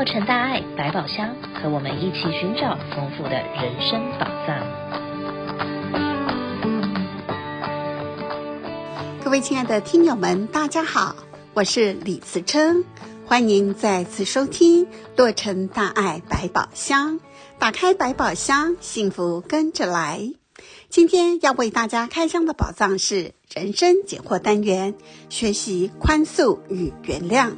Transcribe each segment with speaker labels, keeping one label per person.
Speaker 1: 洛城大爱百宝箱，和我们一起寻找丰富的人生宝藏。
Speaker 2: 各位亲爱的听友们，大家好，我是李慈琛，欢迎再次收听洛城大爱百宝箱。打开百宝箱，幸福跟着来。今天要为大家开箱的宝藏是人生解惑单元，学习宽恕与原谅。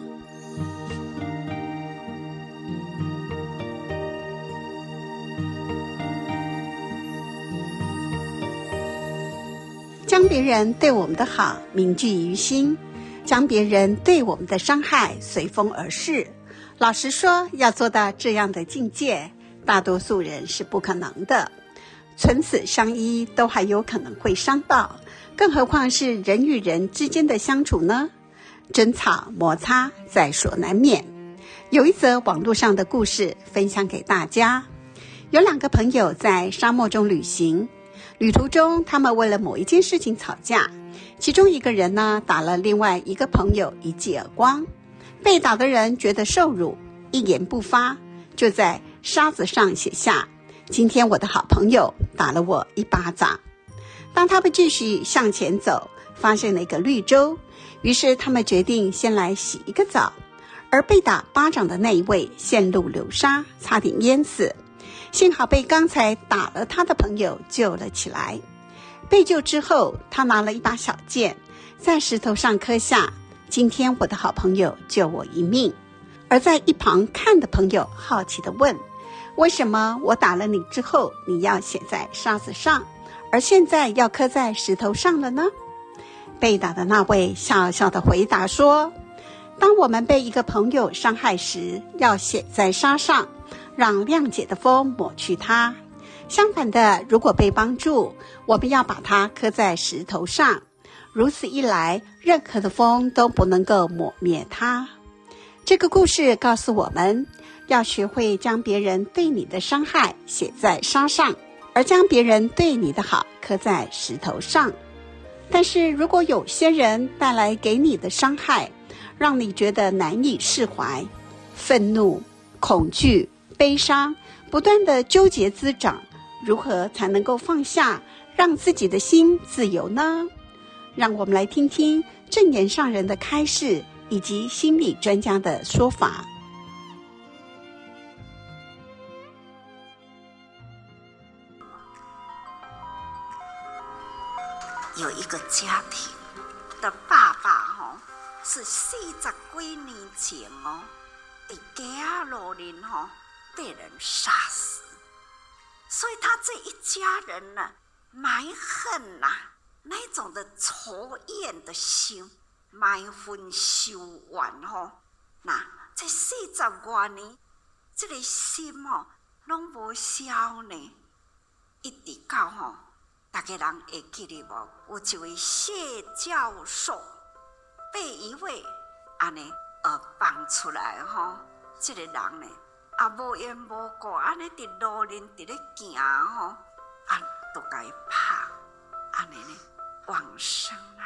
Speaker 2: 将别人对我们的好铭记于心，将别人对我们的伤害随风而逝。老实说，要做到这样的境界，大多数人是不可能的。唇齿相依都还有可能会伤到，更何况是人与人之间的相处呢？争吵摩擦在所难免。有一则网络上的故事分享给大家：有两个朋友在沙漠中旅行。旅途中，他们为了某一件事情吵架，其中一个人呢打了另外一个朋友一记耳光，被打的人觉得受辱，一言不发，就在沙子上写下：“今天我的好朋友打了我一巴掌。”当他们继续向前走，发现了一个绿洲，于是他们决定先来洗一个澡，而被打巴掌的那一位陷入流沙，差点淹死。幸好被刚才打了他的朋友救了起来。被救之后，他拿了一把小剑，在石头上刻下：“今天我的好朋友救我一命。”而在一旁看的朋友好奇地问：“为什么我打了你之后，你要写在沙子上，而现在要刻在石头上了呢？”被打的那位笑笑地回答说：“当我们被一个朋友伤害时，要写在沙上。”让谅解的风抹去它。相反的，如果被帮助，我们要把它刻在石头上。如此一来，任何的风都不能够抹灭它。这个故事告诉我们，要学会将别人对你的伤害写在沙上，而将别人对你的好刻在石头上。但是如果有些人带来给你的伤害，让你觉得难以释怀，愤怒、恐惧。悲伤不断的纠结滋长，如何才能够放下，让自己的心自由呢？让我们来听听正言上人的开示以及心理专家的说法。
Speaker 3: 有一个家庭的爸爸哈，是四十几年前哦，在家老人哈。被人杀死，所以他这一家人呢，埋恨呐、啊，那种的仇怨的心，埋恨修完吼，那这四十多年，这个心哦，拢无消呢，一直到吼，大家人会记得无？有一位谢教授被一位安尼呃放出来吼，这个人呢。啊，无缘无故，安尼伫路人伫咧行吼，啊，都该怕，安尼呢，往生啊。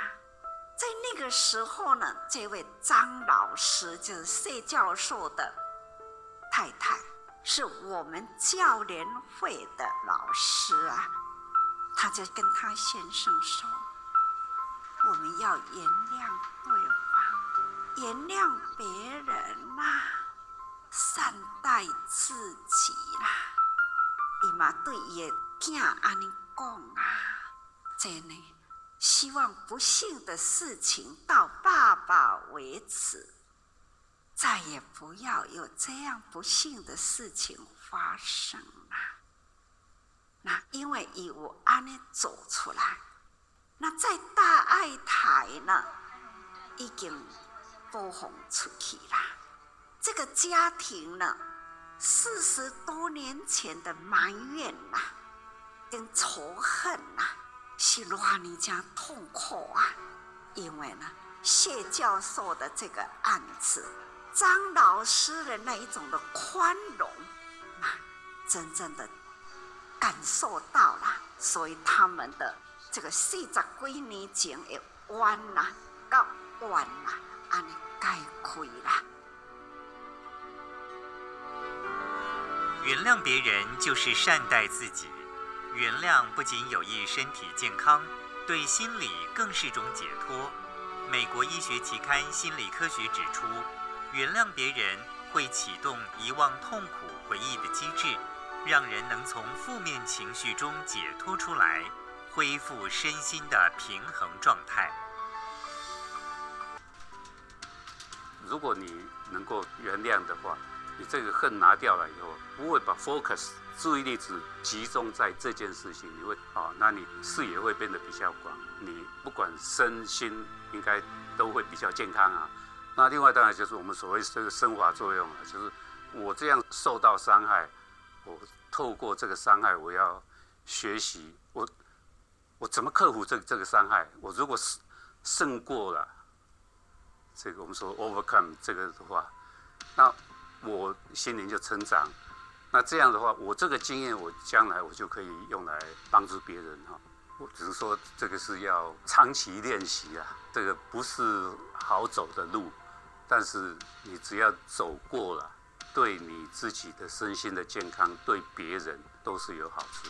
Speaker 3: 在那个时候呢，这位张老师就是谢教授的太太，是我们教联会的老师啊。他就跟他先生说：“我们要原谅对方，原谅别人啊。”善待自己啦，伊嘛对伊的囝安尼讲啊，真的希望不幸的事情到爸爸为止，再也不要有这样不幸的事情发生啦。那因为伊有安尼走出来，那在大爱台呢，已经播放出去啦。这个家庭呢，四十多年前的埋怨呐、跟仇恨呐、是让你家痛苦啊。因为呢，谢教授的这个案子，张老师的那一种的宽容啊，真正的感受到了，所以他们的这个四十几年前的弯呐，到弯呐，安尼解开了。
Speaker 4: 原谅别人就是善待自己。原谅不仅有益身体健康，对心理更是种解脱。美国医学期刊《心理科学》指出，原谅别人会启动遗忘痛苦回忆的机制，让人能从负面情绪中解脱出来，恢复身心的平衡状态。
Speaker 5: 如果你能够原谅的话，你这个恨拿掉了以后，不会把 focus 注意力只集中在这件事情，你会啊，那你视野会变得比较广，你不管身心应该都会比较健康啊。那另外当然就是我们所谓这个升华作用啊，就是我这样受到伤害，我透过这个伤害，我要学习我我怎么克服这这个伤害。我如果胜胜过了这个我们说 overcome 这个的话，那我心灵就成长。那这样的话，我这个经验，我将来我就可以用来帮助别人哈。我只是说，这个是要长期练习啊，这个不是好走的路，但是你只要走过了，对你自己的身心的健康，对别人都是有好处。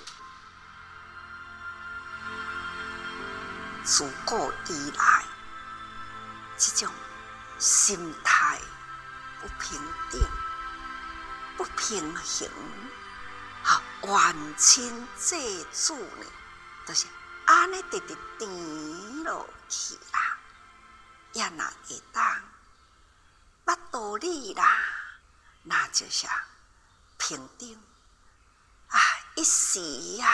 Speaker 3: 自古以来，这种心态不平定。不平衡，哈，冤亲债主呢，都、是安尼直直甜落去啦，也那会当，捌道理啦，那就是平定，啊，一时呀，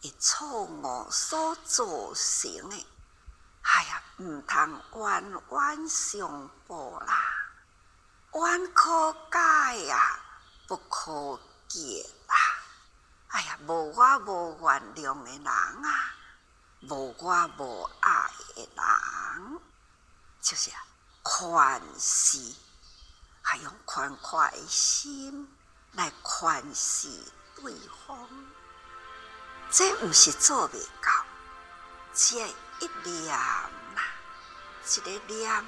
Speaker 3: 一错误所造成的，哎呀，唔通冤冤相报啦。冤可解呀，不可结啊！哎呀，无我无原谅的人啊，无我无爱的人，就是啊宽恕，还用宽阔的心来宽恕对方。这毋是做不到，这一念呐，一个念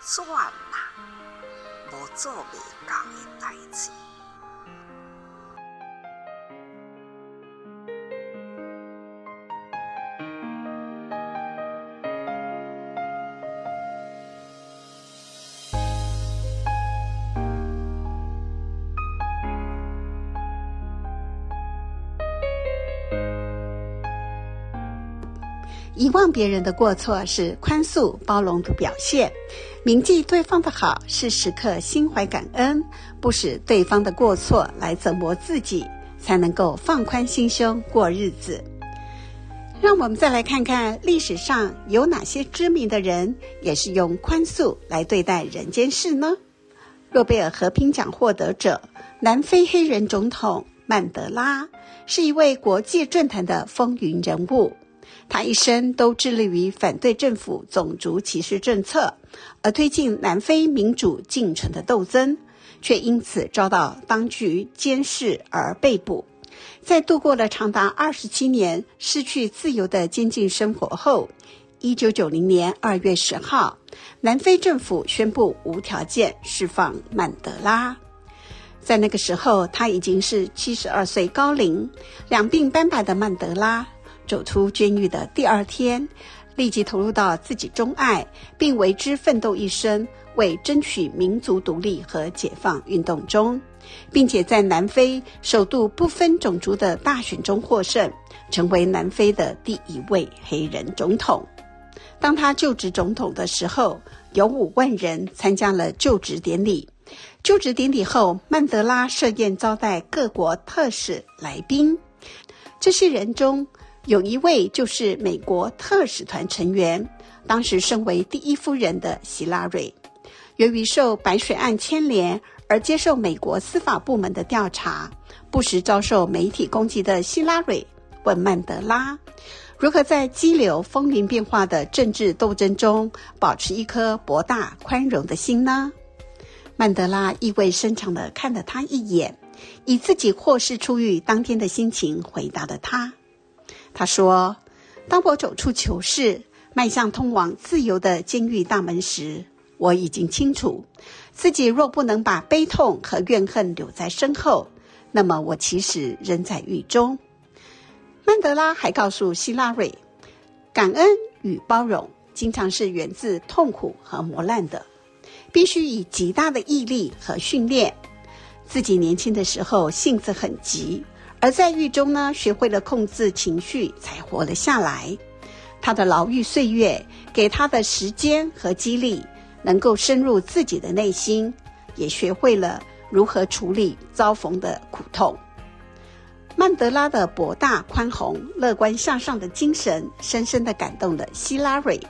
Speaker 3: 转呐。做未到的代志。
Speaker 2: 遗忘别人的过错是宽恕包容的表现，铭记对方的好是时刻心怀感恩，不使对方的过错来折磨自己，才能够放宽心胸过日子。让我们再来看看历史上有哪些知名的人也是用宽恕来对待人间事呢？诺贝尔和平奖获得者、南非黑人总统曼德拉是一位国际政坛的风云人物。他一生都致力于反对政府种族歧视政策，而推进南非民主进程的斗争，却因此遭到当局监视而被捕。在度过了长达二十七年失去自由的监禁生活后，一九九零年二月十号，南非政府宣布无条件释放曼德拉。在那个时候，他已经是七十二岁高龄，两鬓斑白的曼德拉。走出监狱的第二天，立即投入到自己钟爱并为之奋斗一生，为争取民族独立和解放运动中，并且在南非首度不分种族的大选中获胜，成为南非的第一位黑人总统。当他就职总统的时候，有五万人参加了就职典礼。就职典礼后，曼德拉设宴招待各国特使来宾，这些人中，有一位就是美国特使团成员，当时身为第一夫人的希拉蕊，由于受白水案牵连而接受美国司法部门的调查，不时遭受媒体攻击的希拉蕊问曼德拉，如何在激流风云变化的政治斗争中保持一颗博大宽容的心呢？曼德拉意味深长地看了他一眼，以自己获释出狱当天的心情回答了他。他说：“当我走出囚室，迈向通往自由的监狱大门时，我已经清楚，自己若不能把悲痛和怨恨留在身后，那么我其实仍在狱中。曼德拉还告诉希拉蕊，感恩与包容经常是源自痛苦和磨难的，必须以极大的毅力和训练。自己年轻的时候性子很急，而在狱中呢，学会了控制情绪，才活了下来。他的牢狱岁月给他的时间和激励，能够深入自己的内心，也学会了如何处理遭逢的苦痛。曼德拉的博大宽宏、乐观向上的精神，深深地感动了希拉蕊。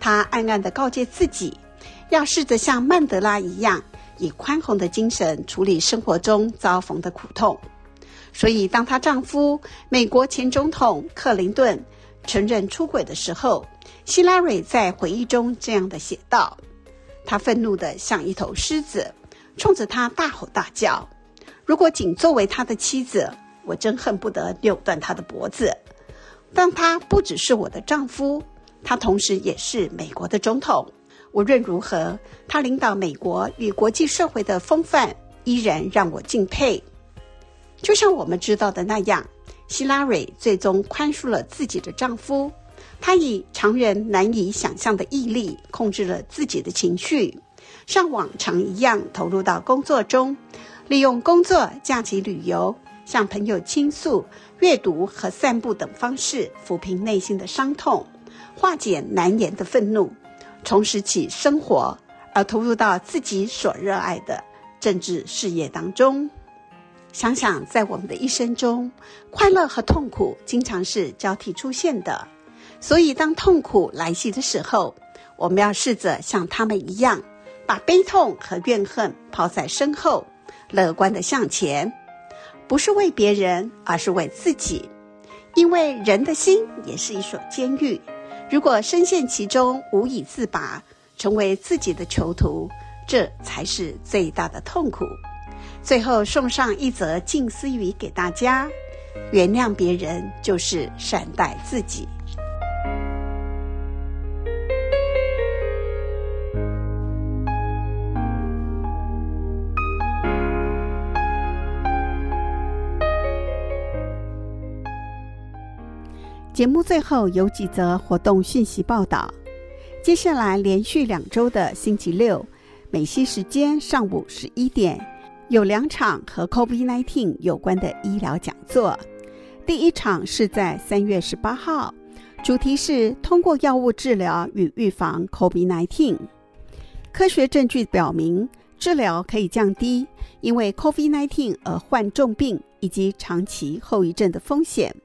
Speaker 2: 他暗暗地告诫自己，要试着像曼德拉一样，以宽宏的精神处理生活中遭逢的苦痛。所以，当她丈夫美国前总统克林顿承认出轨的时候，希拉蕊在回忆中这样的写道：“她愤怒得像一头狮子，冲着他大吼大叫。如果仅作为他的妻子，我真恨不得扭断他的脖子。但他不只是我的丈夫，他同时也是美国的总统。无论如何，他领导美国与国际社会的风范依然让我敬佩。就像我们知道的那样，希拉蕊最终宽恕了自己的丈夫。她以常人难以想象的毅力控制了自己的情绪，像往常一样投入到工作中，利用工作、假期旅游。向朋友倾诉、阅读和散步等方式抚平内心的伤痛，化解难言的愤怒，重拾起生活，而投入到自己所热爱的政治事业当中。想想，在我们的一生中，快乐和痛苦经常是交替出现的，所以当痛苦来袭的时候，我们要试着像他们一样，把悲痛和怨恨抛在身后，乐观地向前。不是为别人，而是为自己，因为人的心也是一所监狱。如果深陷其中无以自拔，成为自己的囚徒，这才是最大的痛苦。最后送上一则静思语给大家：原谅别人就是善待自己。节目最后有几则活动讯息报道。接下来连续两周的星期六，美西时间上午十一点，有两场和 COVID-19 有关的医疗讲座。第一场是在三月十八号，主题是通过药物治疗与预防 COVID-19。科学证据表明，治疗可以降低因为 COVID-19 而患重病以及长期后遗症的风险。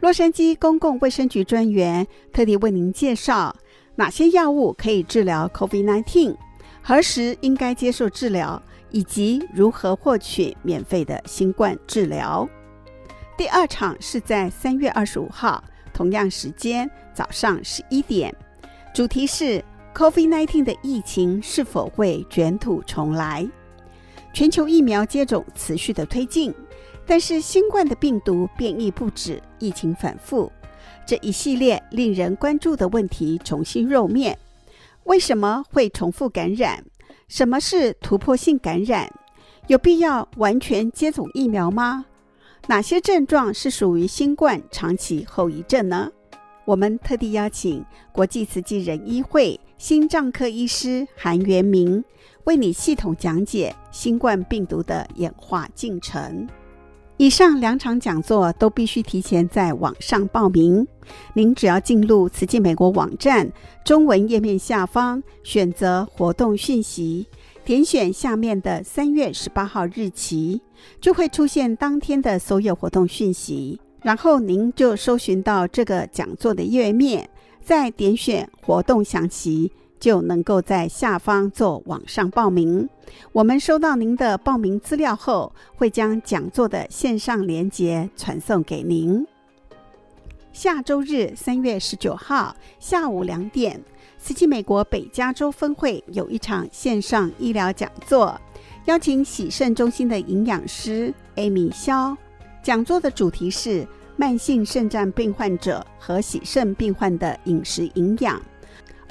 Speaker 2: 洛杉矶公共卫生局专员特地为您介绍哪些药物可以治疗 COVID-19，何时应该接受治疗，以及如何获取免费的新冠治疗。第二场是在三月二十五号，同样时间早上十一点，主题是 COVID-19 的疫情是否会卷土重来？全球疫苗接种持续的推进。但是新冠的病毒变异不止，疫情反复，这一系列令人关注的问题重新露面。为什么会重复感染？什么是突破性感染？有必要完全接种疫苗吗？哪些症状是属于新冠长期后遗症呢？我们特地邀请国际慈济人医会心脏科医师韩元明，为你系统讲解新冠病毒的演化进程。以上两场讲座都必须提前在网上报名。您只要进入慈济美国网站中文页面下方，选择活动讯息，点选下面的三月十八号日期，就会出现当天的所有活动讯息。然后您就搜寻到这个讲座的页面，再点选活动详情。就能够在下方做网上报名。我们收到您的报名资料后，会将讲座的线上连接传送给您。下周日三月十九号下午两点，慈济美国北加州分会有一场线上医疗讲座，邀请喜肾中心的营养师 Amy 萧。讲座的主题是慢性肾脏病患者和喜肾病患的饮食营养。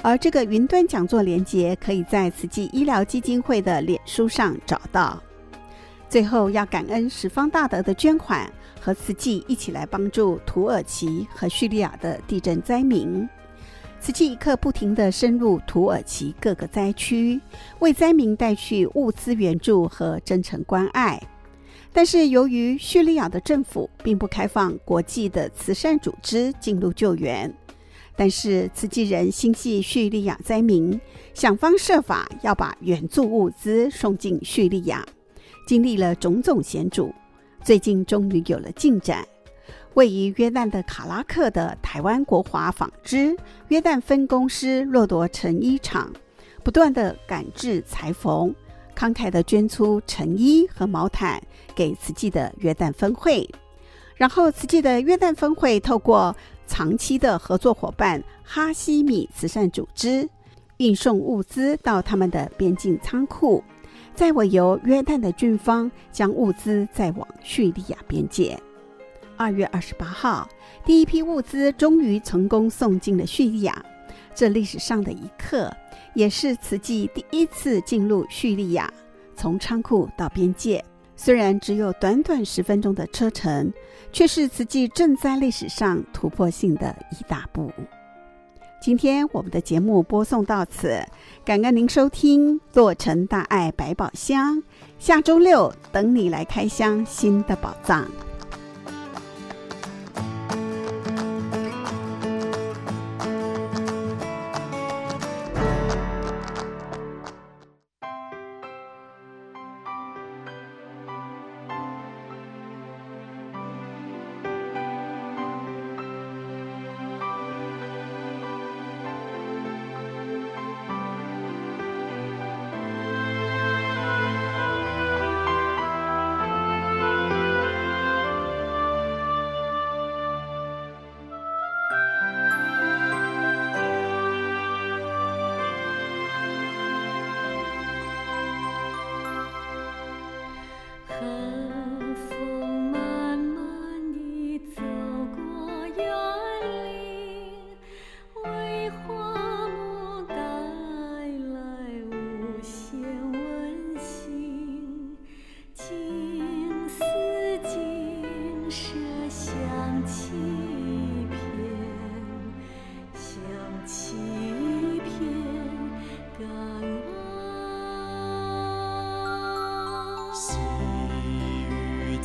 Speaker 2: 而这个云端讲座连接可以在慈济医疗基金会的脸书上找到。最后要感恩十方大德的捐款，和慈济一起来帮助土耳其和叙利亚的地震灾民。慈济一刻不停地深入土耳其各个灾区，为灾民带去物资援助和真诚关爱。但是由于叙利亚的政府并不开放国际的慈善组织进入救援，但是慈济人心系叙利亚灾民，想方设法要把援助物资送进叙利亚。经历了种种险阻，最近终于有了进展。位于约旦的卡拉克的台湾国华纺织约旦分公司骆驼成衣厂，不断地赶制裁缝，慷慨地捐出成衣和毛毯给慈济的约旦分会。然后，慈济的约旦分会透过长期的合作伙伴哈希米慈善组织，运送物资到他们的边境仓库。再委由约旦的军方将物资载往叙利亚边界。二月二十八号，第一批物资终于成功送进了叙利亚。这历史上的一刻，也是慈济第一次进入叙利亚，从仓库到边界。虽然只有短短十分钟的车程，却是慈济赈灾历史上突破性的一大步。今天我们的节目播送到此，感恩您收听《洛城大爱百宝箱》，下周六等你来开箱新的宝藏。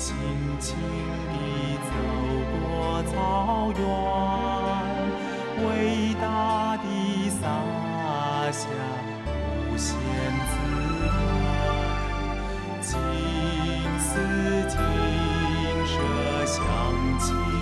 Speaker 6: 轻轻
Speaker 2: 地
Speaker 6: 走过草原，伟大的洒下无限自在，金丝金蛇响起。